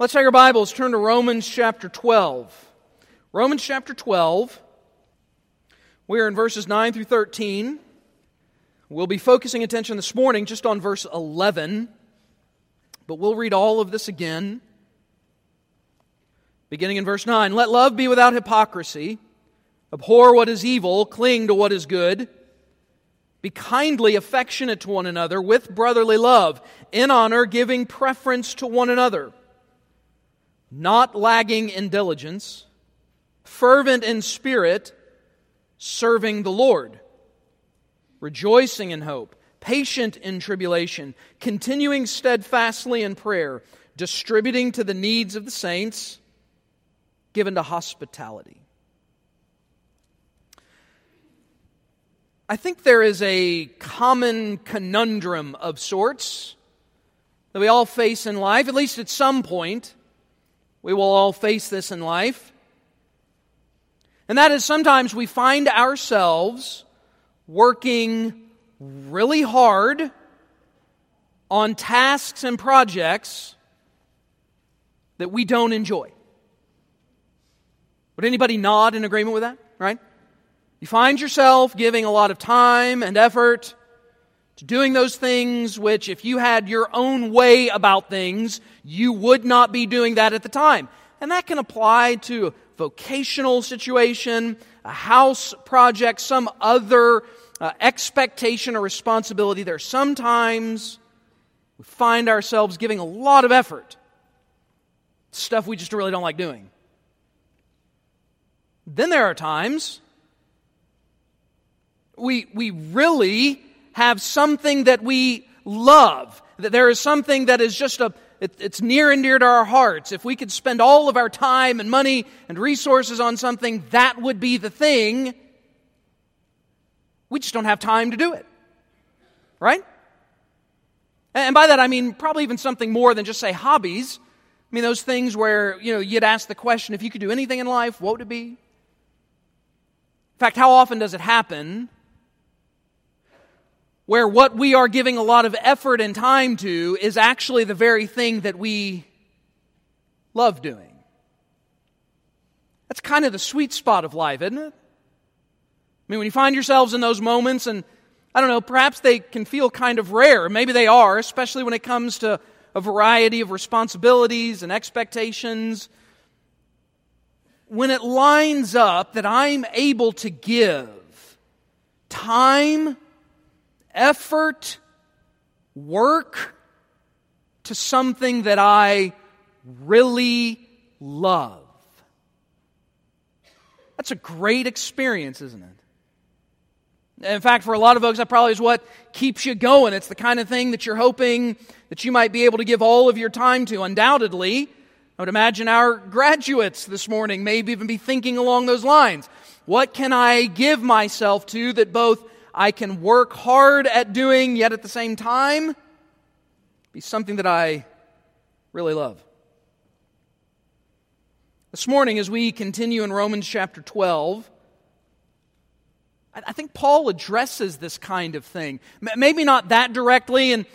Let's take our Bibles, turn to Romans chapter 12. Romans chapter 12. We are in verses 9 through 13. We'll be focusing attention this morning just on verse 11, but we'll read all of this again. Beginning in verse 9 Let love be without hypocrisy, abhor what is evil, cling to what is good. Be kindly affectionate to one another with brotherly love, in honor, giving preference to one another not lagging in diligence, fervent in spirit, serving the Lord, rejoicing in hope, patient in tribulation, continuing steadfastly in prayer, distributing to the needs of the saints, given to hospitality. I think there is a common conundrum of sorts that we all face in life, at least at some point. We will all face this in life. And that is sometimes we find ourselves working really hard on tasks and projects that we don't enjoy. Would anybody nod in agreement with that? Right? You find yourself giving a lot of time and effort to doing those things which, if you had your own way about things, you would not be doing that at the time. And that can apply to a vocational situation, a house project, some other uh, expectation or responsibility. There are sometimes we find ourselves giving a lot of effort stuff we just really don't like doing. Then there are times we, we really have something that we love, that there is something that is just a, it, it's near and dear to our hearts. If we could spend all of our time and money and resources on something, that would be the thing. We just don't have time to do it. Right? And by that I mean probably even something more than just say hobbies. I mean those things where, you know, you'd ask the question, if you could do anything in life, what would it be? In fact, how often does it happen where what we are giving a lot of effort and time to is actually the very thing that we love doing. That's kind of the sweet spot of life, isn't it? I mean, when you find yourselves in those moments, and I don't know, perhaps they can feel kind of rare. Maybe they are, especially when it comes to a variety of responsibilities and expectations. When it lines up that I'm able to give time effort, work to something that I really love. That's a great experience, isn't it? In fact, for a lot of folks, that probably is what keeps you going. It's the kind of thing that you're hoping that you might be able to give all of your time to. Undoubtedly, I would imagine our graduates this morning may even be thinking along those lines. What can I give myself to that both I can work hard at doing, yet at the same time be something that I really love. This morning, as we continue in Romans chapter 12, I think Paul addresses this kind of thing. Maybe not that directly, and,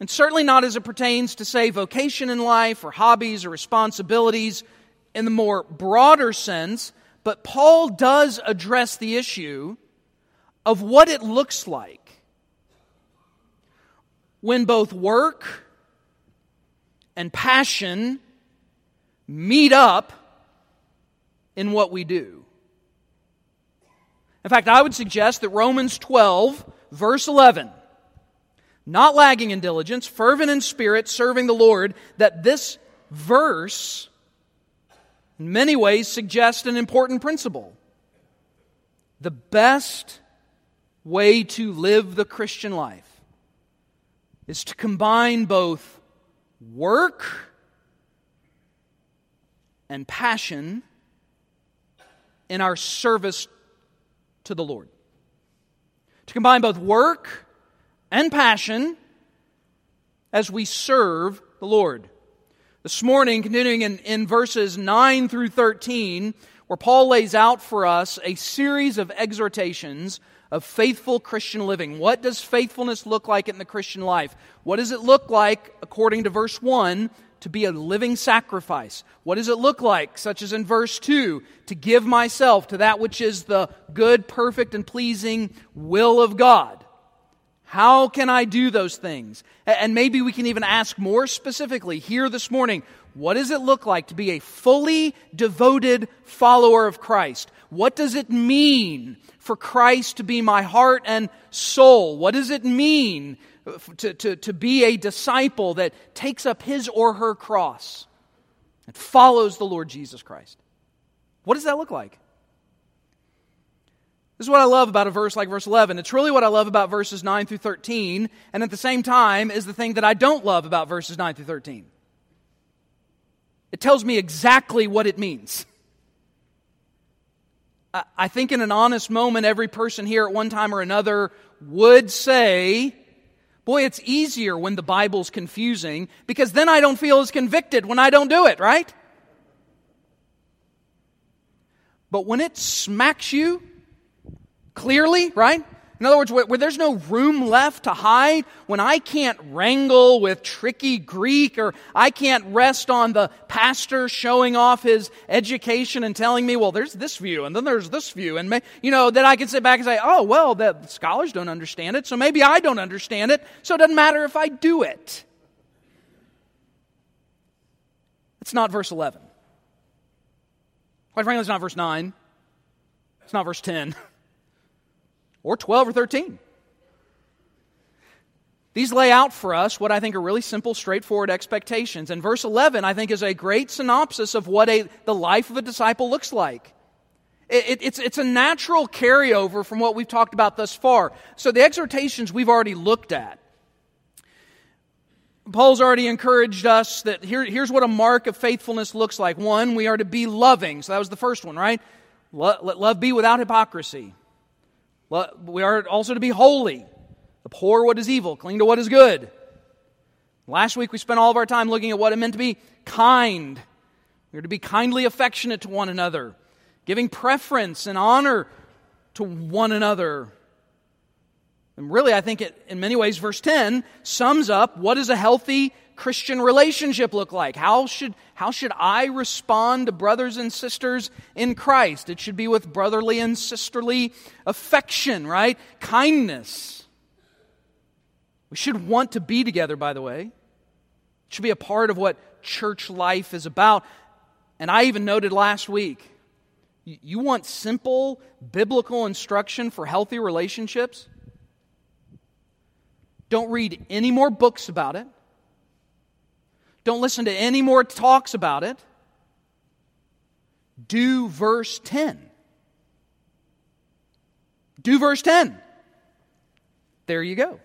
and certainly not as it pertains to, say, vocation in life or hobbies or responsibilities in the more broader sense, but Paul does address the issue of what it looks like when both work and passion meet up in what we do. In fact, I would suggest that Romans 12, verse 11, not lagging in diligence, fervent in spirit, serving the Lord, that this verse in many ways suggests an important principle. The best way to live the Christian life is to combine both work and passion in our service to the Lord. To combine both work and passion as we serve the Lord. This morning, continuing in, in verses 9 through 13, where Paul lays out for us a series of exhortations of faithful Christian living. What does faithfulness look like in the Christian life? What does it look like, according to verse 1, to be a living sacrifice. What does it look like, such as in verse 2, to give myself to that which is the good, perfect, and pleasing will of God? How can I do those things? And maybe we can even ask more specifically here this morning what does it look like to be a fully devoted follower of Christ? What does it mean for Christ to be my heart and soul? What does it mean to, to, to be a disciple that takes up his or her cross and follows the Lord Jesus Christ. What does that look like? This is what I love about a verse like verse 11. It's really what I love about verses 9 through 13, and at the same time is the thing that I don't love about verses 9 through 13. It tells me exactly what it means. I think in an honest moment, every person here at one time or another would say, Boy, it's easier when the Bible's confusing because then I don't feel as convicted when I don't do it, right? But when it smacks you clearly, right? In other words, where, where, there's no room left to hide, when I can't wrangle with tricky Greek or I can't rest on the pastor showing off his education and telling me, well, there's this view and then there's this view. And, you know, then I can sit back and say, oh, well, the scholars don't understand it, so maybe I don't understand it, so it doesn't matter if I do it. It's not verse 11. Quite frankly, it's not verse 9. It's not verse 10. or 12 or 13. These lay out for us what I think are really simple, straightforward expectations. And verse 11, I think, is a great synopsis of what a, the life of a disciple looks like. It, it, it's, it's a natural carryover from what we've talked about thus far. So the exhortations we've already looked at. Paul's already encouraged us that here, here's what a mark of faithfulness looks like. One, we are to be loving. So that was the first one, right? Let, let love be without hypocrisy. We are also to be holy, abhor what is evil, cling to what is good. Last week we spent all of our time looking at what it meant to be kind. We are to be kindly affectionate to one another, giving preference and honor to one another. And really, I think it, in many ways, verse 10 sums up what is a healthy Christian relationship look like? How should, how should I respond to brothers and sisters in Christ? It should be with brotherly and sisterly affection, right? Kindness. We should want to be together, by the way. It should be a part of what church life is about. And I even noted last week you want simple biblical instruction for healthy relationships? Don't read any more books about it. Don't listen to any more talks about it. Do verse 10. Do verse 10. There you go.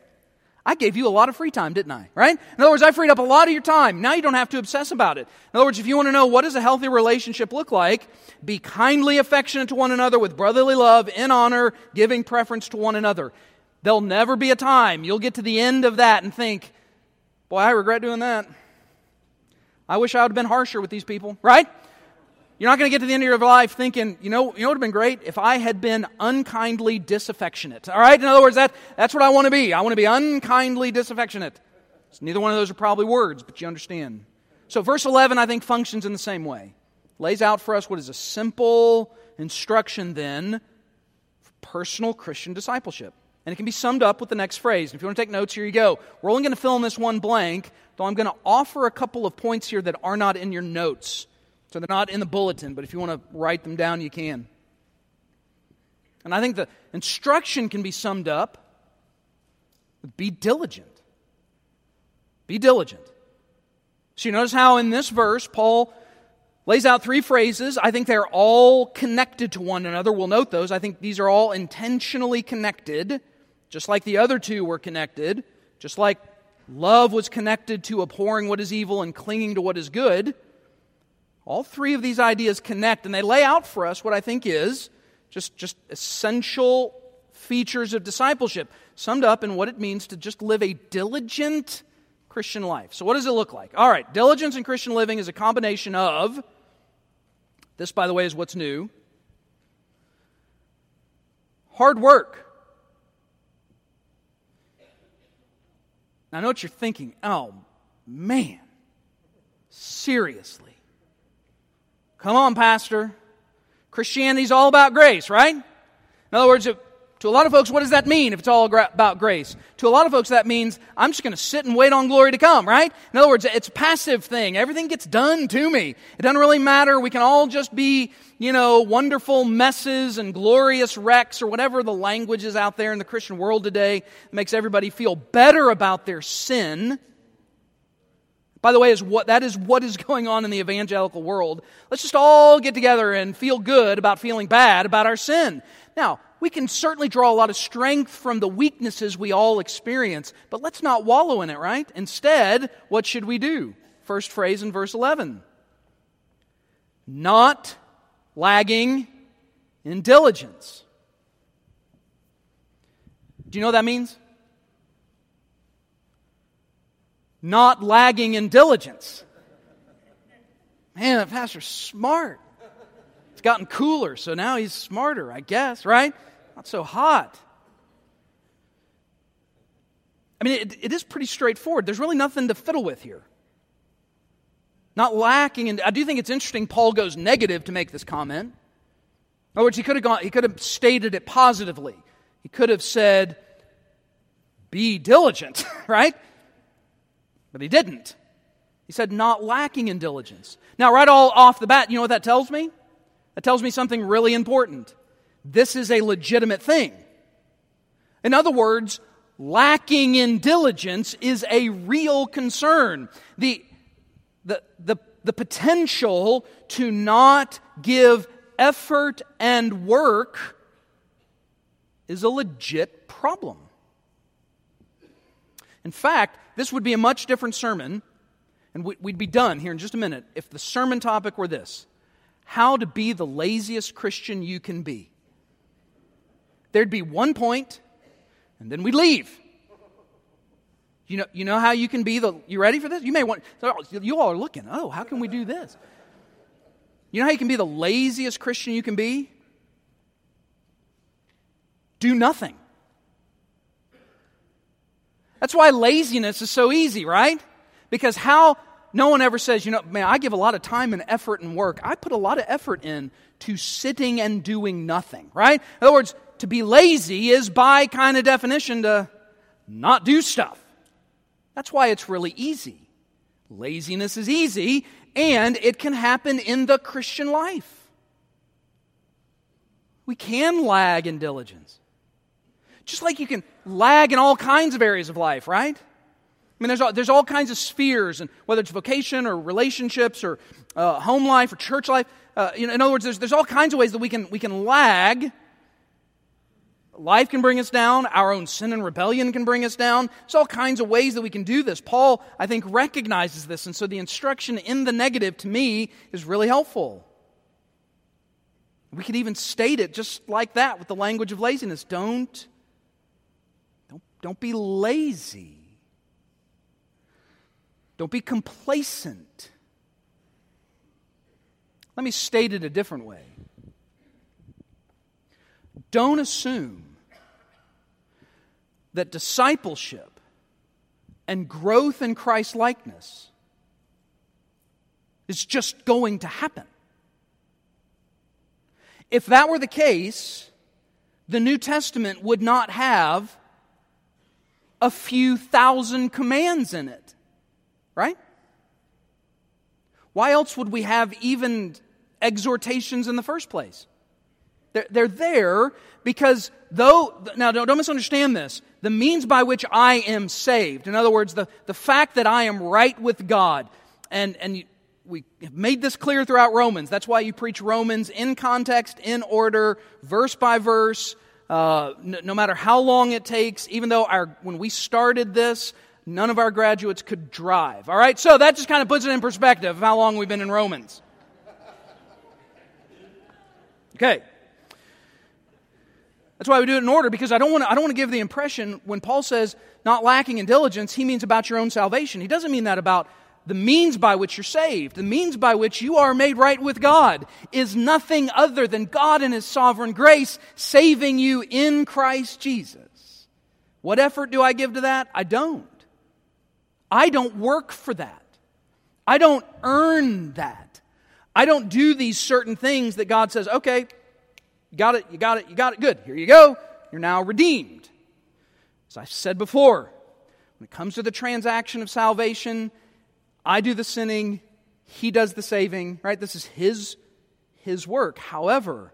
I gave you a lot of free time, didn't I? Right? In other words, I freed up a lot of your time. Now you don't have to obsess about it. In other words, if you want to know what does a healthy relationship look like, be kindly affectionate to one another with brotherly love, in honor, giving preference to one another. There'll never be a time you'll get to the end of that and think, boy, I regret doing that. I wish I would have been harsher with these people, right? You're not going to get to the end of your life thinking, you know, you know what would have been great if I had been unkindly disaffectionate. All right? In other words, that, that's what I want to be. I want to be unkindly disaffectionate. So neither one of those are probably words, but you understand. So verse 11, I think, functions in the same way. Lays out for us what is a simple instruction then for personal Christian discipleship. And it can be summed up with the next phrase. If you want to take notes, here you go. We're only going to fill in this one blank, though I'm going to offer a couple of points here that are not in your notes. So they're not in the bulletin, but if you want to write them down, you can. And I think the instruction can be summed up with be diligent. Be diligent. So you notice how in this verse, Paul lays out three phrases. I think they're all connected to one another. We'll note those. I think these are all intentionally connected. Just like the other two were connected, just like love was connected to abhorring what is evil and clinging to what is good, all three of these ideas connect and they lay out for us what I think is just, just essential features of discipleship, summed up in what it means to just live a diligent Christian life. So, what does it look like? All right, diligence in Christian living is a combination of, this, by the way, is what's new, hard work. I know what you're thinking. Oh, man. seriously. Come on, Pastor. Christianity's all about grace, right? In other words, to a lot of folks, what does that mean if it's all about grace? To a lot of folks, that means I'm just going to sit and wait on glory to come, right? In other words, it's a passive thing. Everything gets done to me. It doesn't really matter. We can all just be, you know, wonderful messes and glorious wrecks or whatever the language is out there in the Christian world today that makes everybody feel better about their sin. By the way, is what, that is what is going on in the evangelical world. Let's just all get together and feel good about feeling bad about our sin. Now, we can certainly draw a lot of strength from the weaknesses we all experience, but let's not wallow in it, right? Instead, what should we do? First phrase in verse 11 not lagging in diligence. Do you know what that means? Not lagging in diligence. Man, that pastor's smart. It's gotten cooler, so now he's smarter, I guess, right? Not so hot. I mean, it, it is pretty straightforward. There's really nothing to fiddle with here. Not lacking, and I do think it's interesting Paul goes negative to make this comment. In other words, he could have gone, he could have stated it positively. He could have said, be diligent, right? But he didn't. He said, not lacking in diligence. Now, right all off the bat, you know what that tells me? That tells me something really important this is a legitimate thing. In other words, lacking in diligence is a real concern. The, the, the, the potential to not give effort and work is a legit problem. In fact, this would be a much different sermon, and we'd be done here in just a minute if the sermon topic were this How to be the laziest Christian you can be there'd be one point, and then we'd leave. You know, you know how you can be the, you ready for this? You may want, you all are looking, oh, how can we do this? You know how you can be the laziest Christian you can be? Do nothing. That's why laziness is so easy, right? Because how no one ever says, you know, man, I give a lot of time and effort and work. I put a lot of effort in to sitting and doing nothing, right? In other words, to be lazy is by kind of definition to not do stuff. That's why it's really easy. Laziness is easy, and it can happen in the Christian life. We can lag in diligence. Just like you can lag in all kinds of areas of life, right? I mean, there's all, there's all kinds of spheres, and whether it's vocation or relationships or uh, home life or church life. Uh, you know, in other words, there's, there's all kinds of ways that we can, we can lag Life can bring us down. Our own sin and rebellion can bring us down. There's all kinds of ways that we can do this. Paul, I think, recognizes this. And so the instruction in the negative to me is really helpful. We could even state it just like that with the language of laziness. Don't, don't, don't be lazy. Don't be complacent. Let me state it a different way. Don't assume that discipleship and growth in Christ likeness is just going to happen. If that were the case, the New Testament would not have a few thousand commands in it, right? Why else would we have even exhortations in the first place? They're, they're there because though, now don't, misunderstand this, the means by which I am saved, in other words, the, the fact that I am right with God, and, and we have made this clear throughout Romans. That's why you preach Romans in context, in order, verse by verse, uh, no, no matter how long it takes, even though our, when we started this, none of our graduates could drive. All right? So that just kind of puts it in perspective of how long we've been in Romans. Okay. That's why we do it in order because I don't want to, I don't want to give the impression when Paul says not lacking in diligence, he means about your own salvation. He doesn't mean that about the means by which you're saved. The means by which you are made right with God is nothing other than God in His sovereign grace saving you in Christ Jesus. What effort do I give to that? I don't. I don't work for that. I don't earn that. I don't do these certain things that God says, okay, you got it, you got it, you got it, good. Here you go. You're now redeemed. As I've said before, when it comes to the transaction of salvation, I do the sinning, He does the saving, right? This is His, His work. However,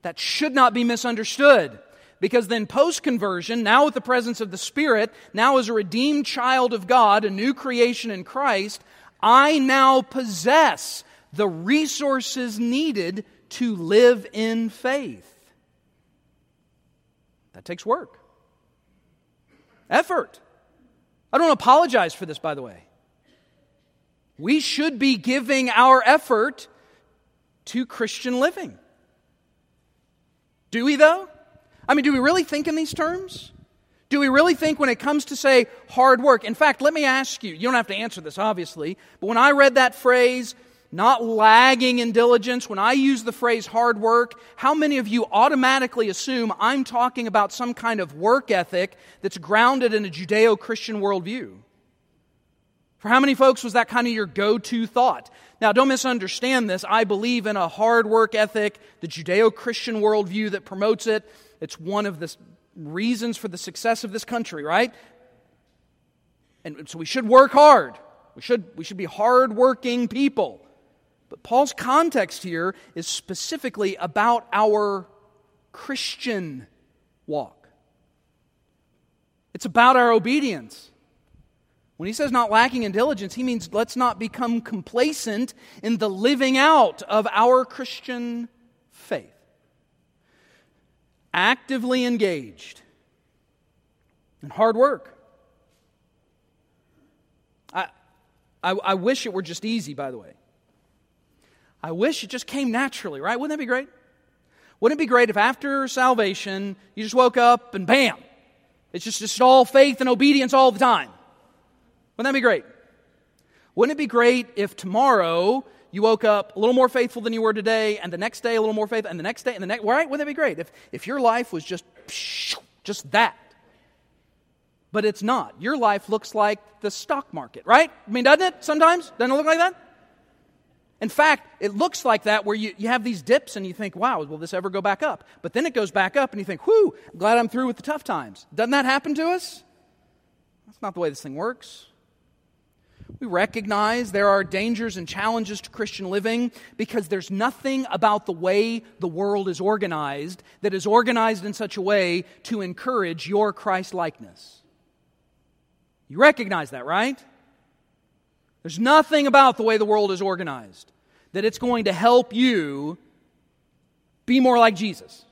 that should not be misunderstood. Because then, post conversion, now with the presence of the Spirit, now as a redeemed child of God, a new creation in Christ, I now possess the resources needed to live in faith. That takes work, effort. I don't apologize for this, by the way. We should be giving our effort to Christian living. Do we, though? I mean, do we really think in these terms? Do we really think when it comes to, say, hard work? In fact, let me ask you, you don't have to answer this, obviously, but when I read that phrase, not lagging in diligence, when I use the phrase hard work, how many of you automatically assume I'm talking about some kind of work ethic that's grounded in a Judeo Christian worldview? For how many folks was that kind of your go to thought? Now, don't misunderstand this. I believe in a hard work ethic, the Judeo Christian worldview that promotes it. It's one of the reasons for the success of this country, right? And so we should work hard. We should, we should be hardworking people. But Paul's context here is specifically about our Christian walk. It's about our obedience. When he says not lacking in diligence, he means let's not become complacent in the living out of our Christian faith. Actively engaged in hard work. I, I, I wish it were just easy, by the way. I wish it just came naturally, right? Wouldn't that be great? Wouldn't it be great if after salvation you just woke up and bam, it's just, just all faith and obedience all the time? Wouldn't that be great? Wouldn't it be great if tomorrow you woke up a little more faithful than you were today, and the next day a little more faithful, and the next day, and the next, right? Wouldn't that be great? If, if your life was just, just that. But it's not. Your life looks like the stock market, right? I mean, doesn't it sometimes? Doesn't it look like that? In fact, it looks like that where you, you have these dips and you think, wow, will this ever go back up? But then it goes back up and you think, whew, I'm glad I'm through with the tough times. Doesn't that happen to us? That's not the way this thing works. We recognize there are dangers and challenges to Christian living because there's nothing about the way the world is organized that is organized in such a way to encourage your Christ likeness. You recognize that, right? There's nothing about the way the world is organized that it's going to help you be more like Jesus.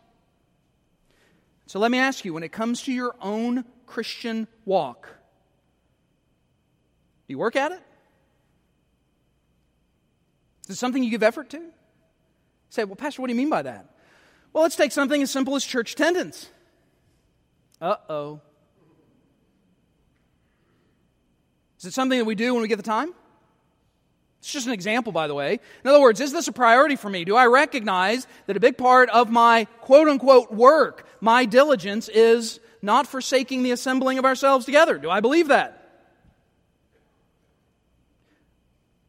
So let me ask you when it comes to your own Christian walk, do you work at it? Is it something you give effort to? You say, well, Pastor, what do you mean by that? Well, let's take something as simple as church attendance. Uh oh. Is it something that we do when we get the time? It's just an example, by the way. In other words, is this a priority for me? Do I recognize that a big part of my quote unquote work, my diligence, is not forsaking the assembling of ourselves together? Do I believe that?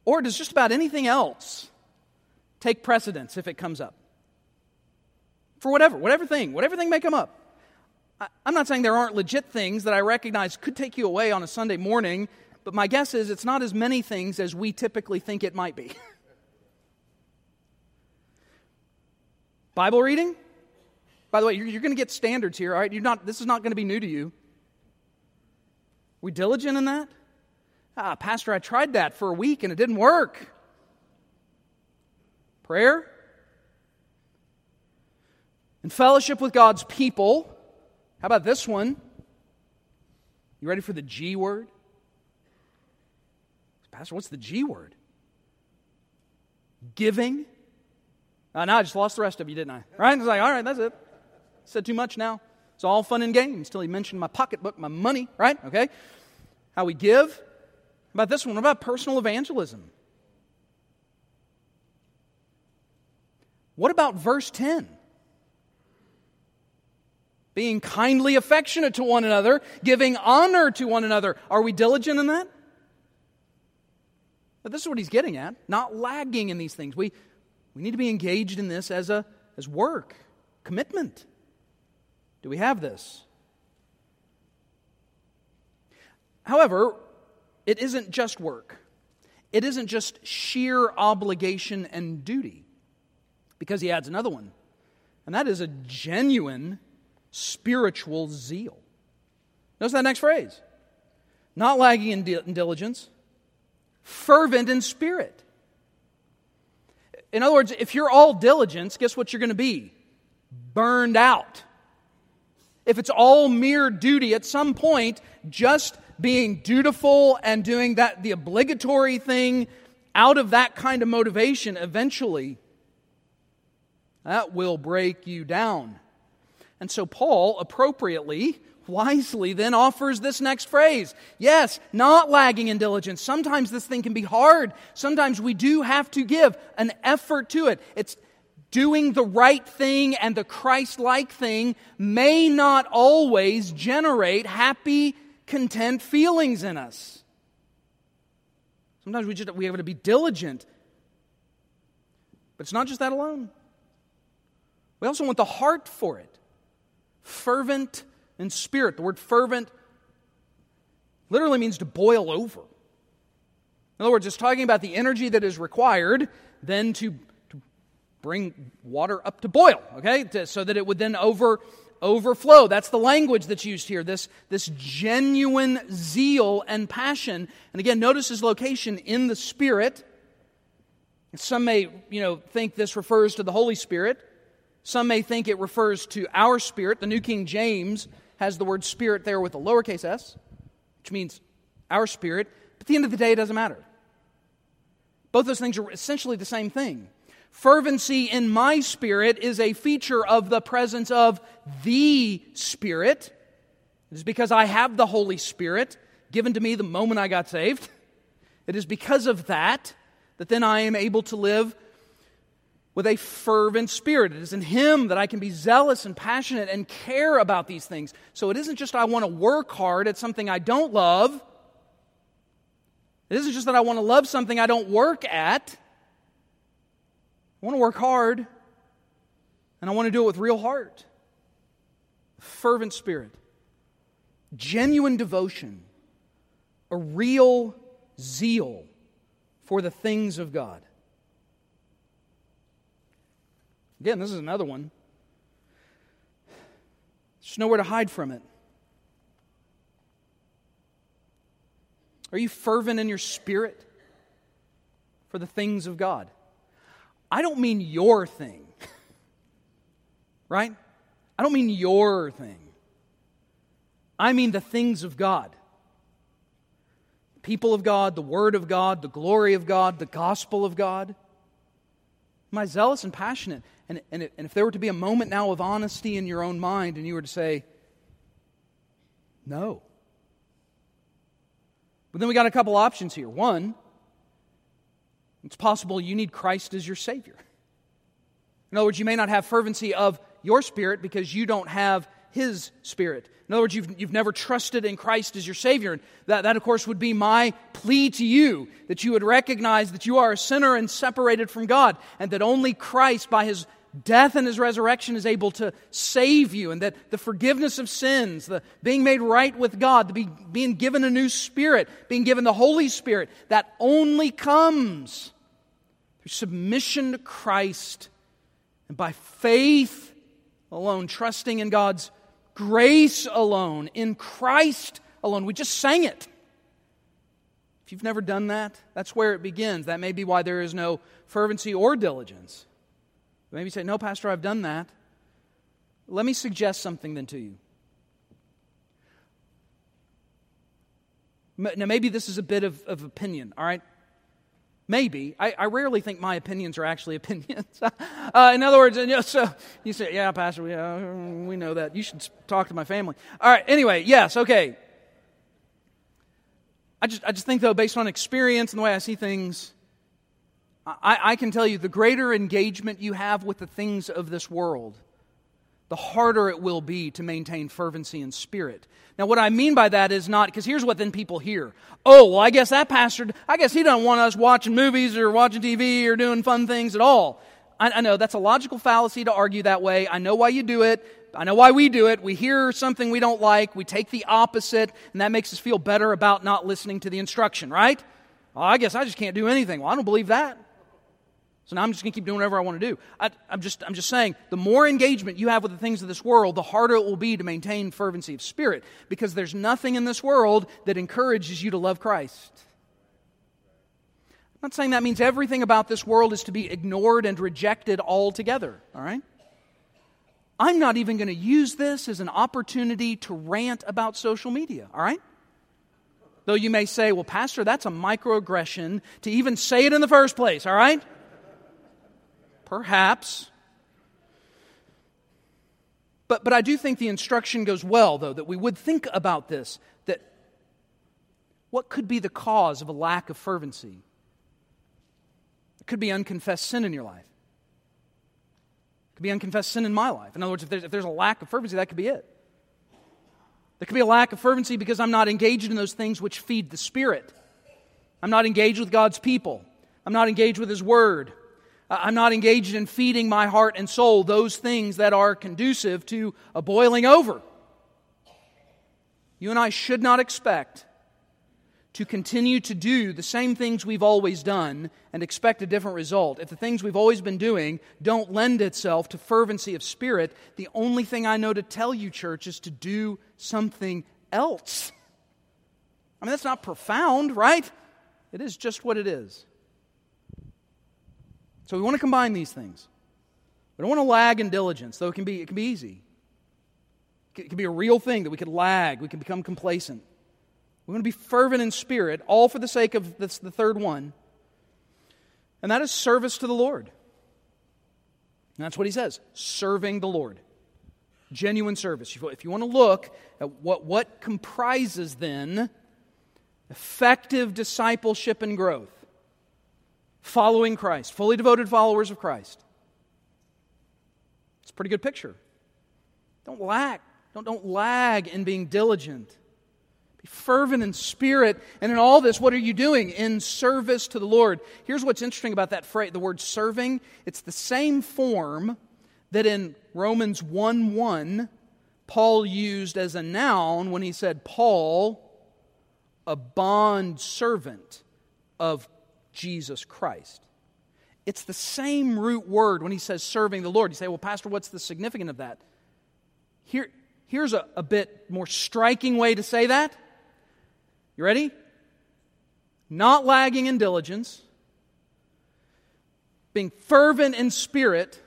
Or does just about anything else take precedence if it comes up? For whatever, whatever thing, whatever thing may come up. I'm not saying there aren't legit things that I recognize could take you away on a Sunday morning but my guess is it's not as many things as we typically think it might be. Bible reading? By the way, you're, you're going to get standards here, all right? You're not, this is not going to be new to you. We diligent in that? Ah, Pastor, I tried that for a week and it didn't work. Prayer? And fellowship with God's people. How about this one? You ready for the G word? Pastor, what's the G word? Giving. Uh, now I just lost the rest of you, didn't I? Right? It's like, all right, that's it. Said too much now. It's all fun and games till he mentioned my pocketbook, my money, right? Okay. How we give. How about this one? What about personal evangelism? What about verse 10? Being kindly affectionate to one another, giving honor to one another. Are we diligent in that? But this is what he's getting at, not lagging in these things. We, we need to be engaged in this as, a, as work, commitment. Do we have this? However, it isn't just work. It isn't just sheer obligation and duty, because he adds another one, and that is a genuine spiritual zeal. Notice that next phrase not lagging in, in diligence, fervent in spirit. In other words, if you're all diligence, guess what you're going to be? Burned out. If it's all mere duty, at some point, just being dutiful and doing that the obligatory thing out of that kind of motivation eventually that will break you down. And so Paul appropriately wisely then offers this next phrase. Yes, not lagging in diligence. Sometimes this thing can be hard. Sometimes we do have to give an effort to it. It's doing the right thing and the Christ like thing may not always generate happy content feelings in us. Sometimes we just we have to be diligent. But it's not just that alone. We also want the heart for it. Fervent in spirit. The word fervent literally means to boil over. In other words, it's talking about the energy that is required then to, to bring water up to boil, okay? To, so that it would then over overflow. That's the language that's used here, this, this genuine zeal and passion. And again, notice his location in the Spirit. Some may, you know, think this refers to the Holy Spirit. Some may think it refers to our spirit. The New King James has the word spirit there with a lowercase s, which means our spirit. But at the end of the day, it doesn't matter. Both those things are essentially the same thing. Fervency in my spirit is a feature of the presence of the Spirit. It is because I have the Holy Spirit given to me the moment I got saved. It is because of that that then I am able to live with a fervent spirit. It is in Him that I can be zealous and passionate and care about these things. So it isn't just I want to work hard at something I don't love. It isn't just that I want to love something I don't work at. I want to work hard, and I want to do it with real heart, fervent spirit, genuine devotion, a real zeal for the things of God. Again, this is another one. There's nowhere to hide from it. Are you fervent in your spirit for the things of God? I don't mean your thing, right? I don't mean your thing. I mean the things of God. People of God, the Word of God, the glory of God, the gospel of God. Am I zealous and passionate? And, and, and if there were to be a moment now of honesty in your own mind and you were to say, no. But then we got a couple options here. One, it's possible you need Christ as your Savior. In other words, you may not have fervency of your spirit because you don't have His Spirit. In other words, you've, you've never trusted in Christ as your Savior. And that, that, of course, would be my plea to you that you would recognize that you are a sinner and separated from God, and that only Christ, by His death and his resurrection is able to save you, and that the forgiveness of sins, the being made right with God, the be, being given a new spirit, being given the Holy Spirit, that only comes through submission to Christ and by faith alone, trusting in God's grace alone, in Christ alone. We just sang it. If you've never done that, that's where it begins. That may be why there is no fervency or diligence. Maybe you say, No, Pastor, I've done that. Let me suggest something then to you. Now, maybe this is a bit of, of opinion, all right? Maybe. I, I, rarely think my opinions are actually opinions. uh, in other words, you know, so you say, yeah, Pastor, we, uh, we know that. You should talk to my family. All right, anyway, yes, okay. I just, I just think, though, based on experience and the way I see things, I, I can tell you the greater engagement you have with the things of this world, the harder it will be to maintain fervency in spirit. Now, what I mean by that is not, because here's what then people hear. Oh, well, I guess that pastor, I guess he doesn't want us watching movies or watching TV or doing fun things at all. I, I know that's a logical fallacy to argue that way. I know why you do it. I know why we do it. We hear something we don't like, we take the opposite, and that makes us feel better about not listening to the instruction, right? Well, I guess I just can't do anything. Well, I don't believe that. So now I'm just going to keep doing whatever I want to do. I, am just, I'm just saying, the more engagement you have with the things of this world, the harder it will be to maintain fervency of spirit because there's nothing in this world that encourages you to love Christ. I'm not saying that means everything about this world is to be ignored and rejected altogether, all right? I'm not even going to use this as an opportunity to rant about social media, all right? Though you may say, well, Pastor, that's a microaggression to even say it in the first place, all right? Perhaps. But, but I do think the instruction goes well, though, that we would think about this that what could be the cause of a lack of fervency? It could be unconfessed sin in your life. It could be unconfessed sin in my life. In other words, if there's, if there's a lack of fervency, that could be it. There could be a lack of fervency because I'm not engaged in those things which feed the Spirit. I'm not engaged with God's people. I'm not engaged with His Word. Uh, I'm not engaged in feeding my heart and soul those things that are conducive to a boiling over. You and I should not expect to continue to do the same things we've always done and expect a different result. If the things we've always been doing don't lend itself to fervency of spirit, the only thing I know to tell you, church, is to do something else. I mean, that's not profound, right? It is just what it is. So we want to combine these things. We don't want to lag in diligence, though it can be, it can be easy. It can be a real thing that we could lag, we can become complacent. We want to be fervent in spirit, all for the sake of the third one, and that is service to the Lord. And that's what he says serving the Lord. Genuine service. If you want to look at what, what comprises then effective discipleship and growth, following Christ, fully devoted followers of Christ. It's a pretty good picture. Don't lack, don't, don't lag in being diligent. Be fervent in spirit. And in all this, what are you doing? In service to the Lord. Here's what's interesting about that phrase, the word serving. It's the same form that in Romans 1 1, Paul used as a noun when he said, Paul, a bond servant of Jesus Christ. It's the same root word when he says serving the Lord. You say, well, Pastor, what's the significance of that? Here, here's a, a bit more striking way to say that. You ready? Not lagging in diligence, being fervent in spirit,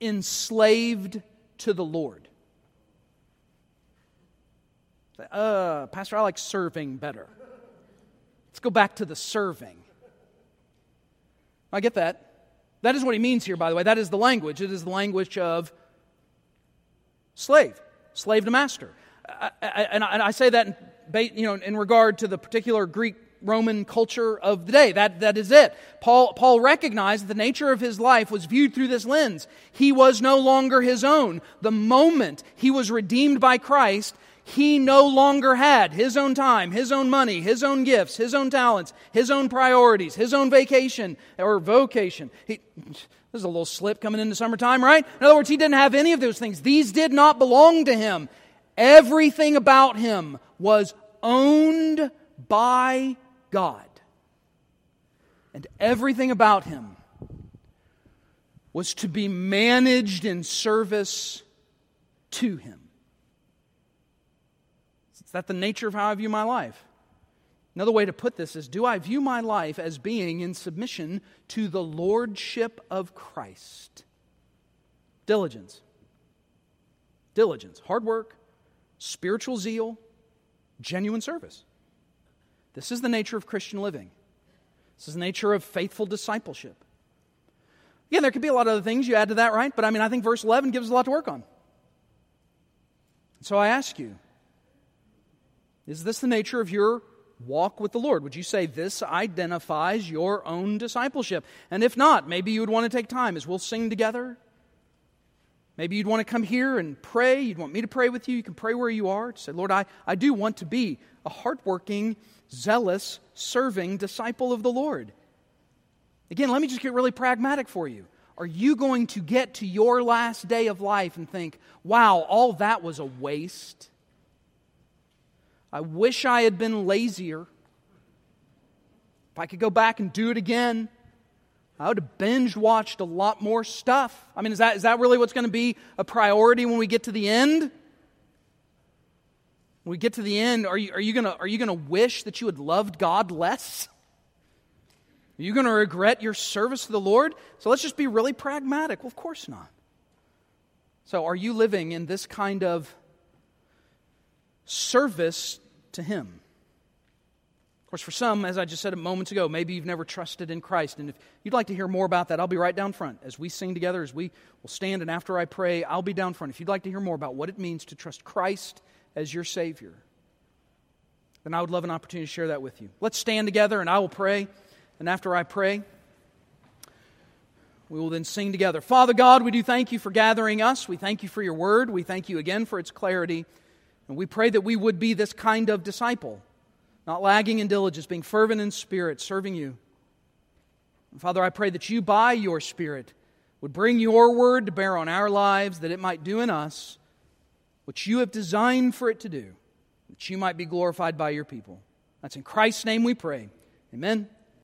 enslaved to the Lord. Uh, Pastor, I like serving better. Let's go back to the serving. I get that. That is what he means here, by the way. That is the language. It is the language of slave, slave to master. I, I, and, I, say that in, you know, in regard to the particular Greek Roman culture of the day. That, that is it. Paul, Paul recognized that the nature of his life was viewed through this lens. He was no longer his own. The moment he was redeemed by Christ, he no longer had his own time, his own money, his own gifts, his own talents, his own priorities, his own vacation or vocation. He, there's a little slip coming into summertime, right? In other words, he didn't have any of those things. These did not belong to him. Everything about him was owned by God. And everything about him was to be managed in service to him. Is that the nature of how I view my life? Another way to put this is Do I view my life as being in submission to the Lordship of Christ? Diligence. Diligence. Hard work, spiritual zeal, genuine service. This is the nature of Christian living. This is the nature of faithful discipleship. Yeah, there could be a lot of other things you add to that, right? But I mean, I think verse 11 gives us a lot to work on. So I ask you, is this the nature of your walk with the Lord? Would you say this identifies your own discipleship? And if not, maybe you would want to take time as we'll sing together Maybe you'd want to come here and pray. You'd want me to pray with you. You can pray where you are. Say, Lord, I, I do want to be a hardworking, zealous, serving disciple of the Lord. Again, let me just get really pragmatic for you. Are you going to get to your last day of life and think, wow, all that was a waste? I wish I had been lazier. If I could go back and do it again, I would have binge watched a lot more stuff. I mean, is that, is that really what's going to be a priority when we get to the end? When we get to the end, are you, are you going to wish that you had loved God less? Are you going to regret your service to the Lord? So let's just be really pragmatic. Well, of course not. So, are you living in this kind of service to Him? Of course, for some, as I just said a moment ago, maybe you've never trusted in Christ. And if you'd like to hear more about that, I'll be right down front. As we sing together, as we will stand, and after I pray, I'll be down front. If you'd like to hear more about what it means to trust Christ as your Savior, then I would love an opportunity to share that with you. Let's stand together, and I will pray. And after I pray, we will then sing together. Father God, we do thank you for gathering us. We thank you for your word. We thank you again for its clarity. And we pray that we would be this kind of disciple, not lagging in diligence, being fervent in spirit, serving you. And Father, I pray that you, by your Spirit, would bring your word to bear on our lives, that it might do in us what you have designed for it to do, that you might be glorified by your people. That's in Christ's name we pray. Amen.